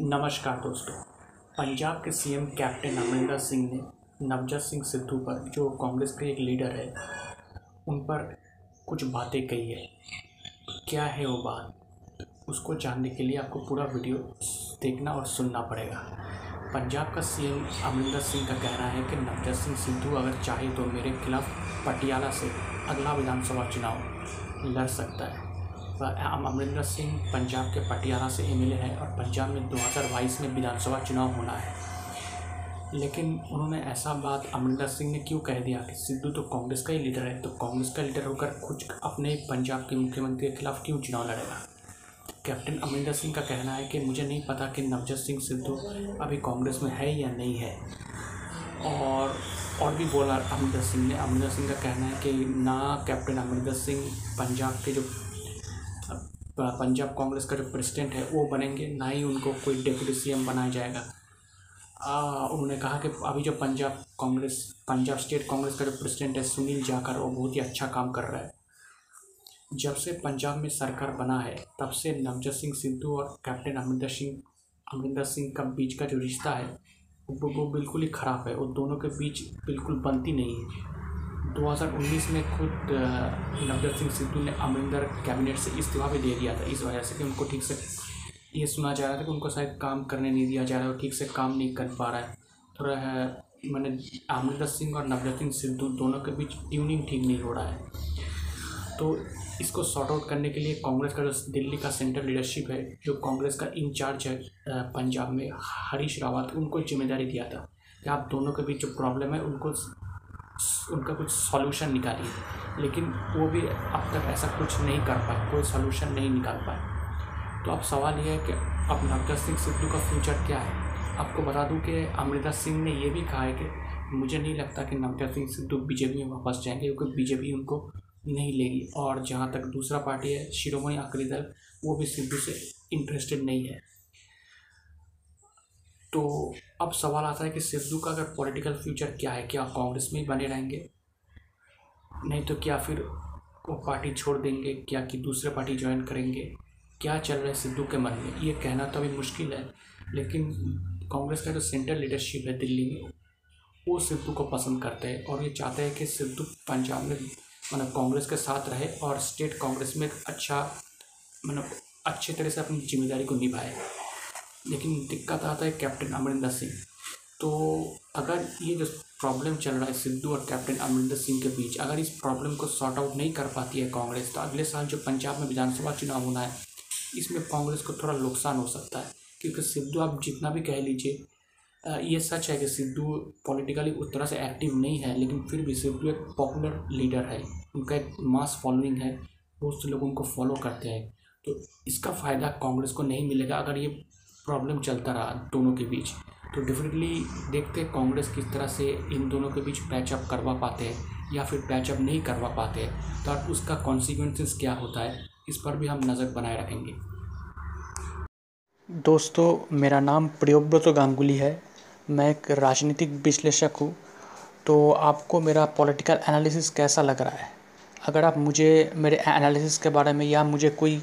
नमस्कार दोस्तों, पंजाब के सीएम कैप्टन अमरिंदर सिंह ने नवजोत सिंह सिद्धू पर, जो कांग्रेस के एक लीडर है, उन पर कुछ बातें कही है। क्या है वो बात? उसको जानने के लिए आपको पूरा वीडियो देखना और सुनना पड़ेगा। पंजाब का सीएम अमरिंदर सिंह का कहना है कि नवजोत सिंह सिद्धू अगर चाहे तो मेरे खिलाफ पटियाला से अगला विधानसभा चुनाव लड़ सकता है। अमरिंदर सिंह पंजाब के पटियाला से एमएलए हैं और पंजाब में 2022 में विधानसभा चुनाव होना है। लेकिन उन्होंने ऐसा बात अमरिंदर सिंह ने क्यों कह दिया कि सिद्धू तो कांग्रेस का ही लीडर है तो कांग्रेस का लीडर होकर खुद अपने पंजाब के मुख्यमंत्री के खिलाफ क्यों चुनाव लड़ेगा? कैप्टन अमरिंदर सिंह का कहना है कि मुझे नहीं पता कि नवजोत सिंह सिद्धू अभी कांग्रेस में है या नहीं है। और और भी बोला अमरिंदर सिंह ने, अमरिंदर सिंह का कहना है कि ना कैप्टन अमरिंदर सिंह पंजाब के जो पंजाब कांग्रेस का जो प्रेसिडेंट है वो बनेंगे। ना ही उनको कोई डेप्यूटी सीएम बनाया जाएगा। आ, उन्होंने कहा कि अभी जो पंजाब कांग्रेस पंजाब स्टेट कांग्रेस का जो प्रेसिडेंट है सुनील जाकर वो बहुत ही अच्छा काम कर रहा है। जब से पंजाब में सरकार बना है तब से नवजोत सिंह सिद्धू और कैप्टन अमरिंदर सिंह अमरिंदर सिंह का बीच का जो रिश्ता है वो बिल्कुल ही ख़राब है। और दोनों के बीच बिल्कुल बनती नहीं है। 2019 में खुद नवजोत सिंह सिद्धू ने अमरिंदर कैबिनेट से इस्तीफा भी दे दिया था। इस वजह से कि उनको ठीक से ये सुना जा रहा था कि उनको शायद काम करने नहीं दिया जा रहा है ठीक से काम नहीं कर पा रहा है। थोड़ा है मैंने अमरिंदर सिंह और नवजोत सिंह सिद्धू दोनों के बीच ट्यूनिंग ठीक नहीं हो रहा है। तो इसको सॉर्ट आउट करने के लिए कांग्रेस का जो दिल्ली का सेंट्रल लीडरशिप है, जो कांग्रेस का इंचार्ज है पंजाब में, हरीश रावत, उनको ज़िम्मेदारी दिया था। कि आप दोनों के बीच जो प्रॉब्लम है, उनको उनका कुछ सॉल्यूशन निकालिए। लेकिन वो भी अब तक ऐसा कुछ नहीं कर पाए, कोई सॉल्यूशन नहीं निकाल पाए। तो अब सवाल ये है कि अब नवजोत सिंह सिद्धू का फ्यूचर क्या है? आपको बता दूँ कि अमृता सिंह ने ये भी कहा है कि मुझे नहीं लगता कि नवजोत सिंह सिद्धू बीजेपी में वापस जाएँगे, क्योंकि बीजेपी उनको नहीं लेगी। और जहाँ तक दूसरा पार्टी है, शिरोमणि अकाली दल वो भी सिद्धू से इंटरेस्टेड नहीं है। तो अब सवाल आता है कि सिद्धू का अगर पॉलिटिकल फ्यूचर क्या है? क्या कांग्रेस में ही बने रहेंगे? नहीं तो क्या फिर वो पार्टी छोड़ देंगे? क्या कि दूसरे पार्टी ज्वाइन करेंगे? क्या चल रहा है सिद्धू के मन में? ये कहना तो अभी मुश्किल है, लेकिन कांग्रेस का जो सेंट्रल लीडरशिप है दिल्ली में, वो सिद्धू को पसंद करते हैं और ये चाहते हैं कि सिद्धू पंजाब में मतलब कांग्रेस के साथ रहे और स्टेट कांग्रेस में अच्छा मतलब अच्छे तरह से अपनी ज़िम्मेदारी को निभाए। लेकिन दिक्कत आता है कैप्टन अमरिंदर सिंह। तो अगर ये जो प्रॉब्लम चल रहा है सिद्धू और कैप्टन अमरिंदर सिंह के बीच, अगर इस प्रॉब्लम को सॉर्ट आउट नहीं कर पाती है कांग्रेस तो अगले साल जो पंजाब में विधानसभा चुनाव होना है, इसमें कांग्रेस को थोड़ा नुकसान हो सकता है। क्योंकि सिद्धू, आप जितना भी कह लीजिए ये सच है कि सिद्धू पॉलिटिकली उस तरह से एक्टिव नहीं है, लेकिन फिर भी सिद्धू एक पॉपुलर लीडर है। उनका एक मास फॉलोइंग है, बहुत से लोग उनको फॉलो करते हैं। तो इसका फ़ायदा कांग्रेस को नहीं मिलेगा। अगर ये प्रॉब्लम चलता रहा दोनों के बीच। तो डेफिनेटली देखते हैं कांग्रेस किस तरह से इन दोनों के बीच पैचअप करवा पाते हैं या फिर पैचअप नहीं करवा पाते हैं। तो उसका कॉन्सिक्वेंसेस क्या होता है, इस पर भी हम नज़र बनाए रखेंगे। दोस्तों, मेरा नाम प्रियोव्रत गांगुली है। मैं एक राजनीतिक विश्लेषक हूँ। तो आपको मेरा पॉलिटिकल एनालिसिस कैसा लग रहा है? अगर आप मुझे, मेरे एनालिसिस के बारे में या मुझे कोई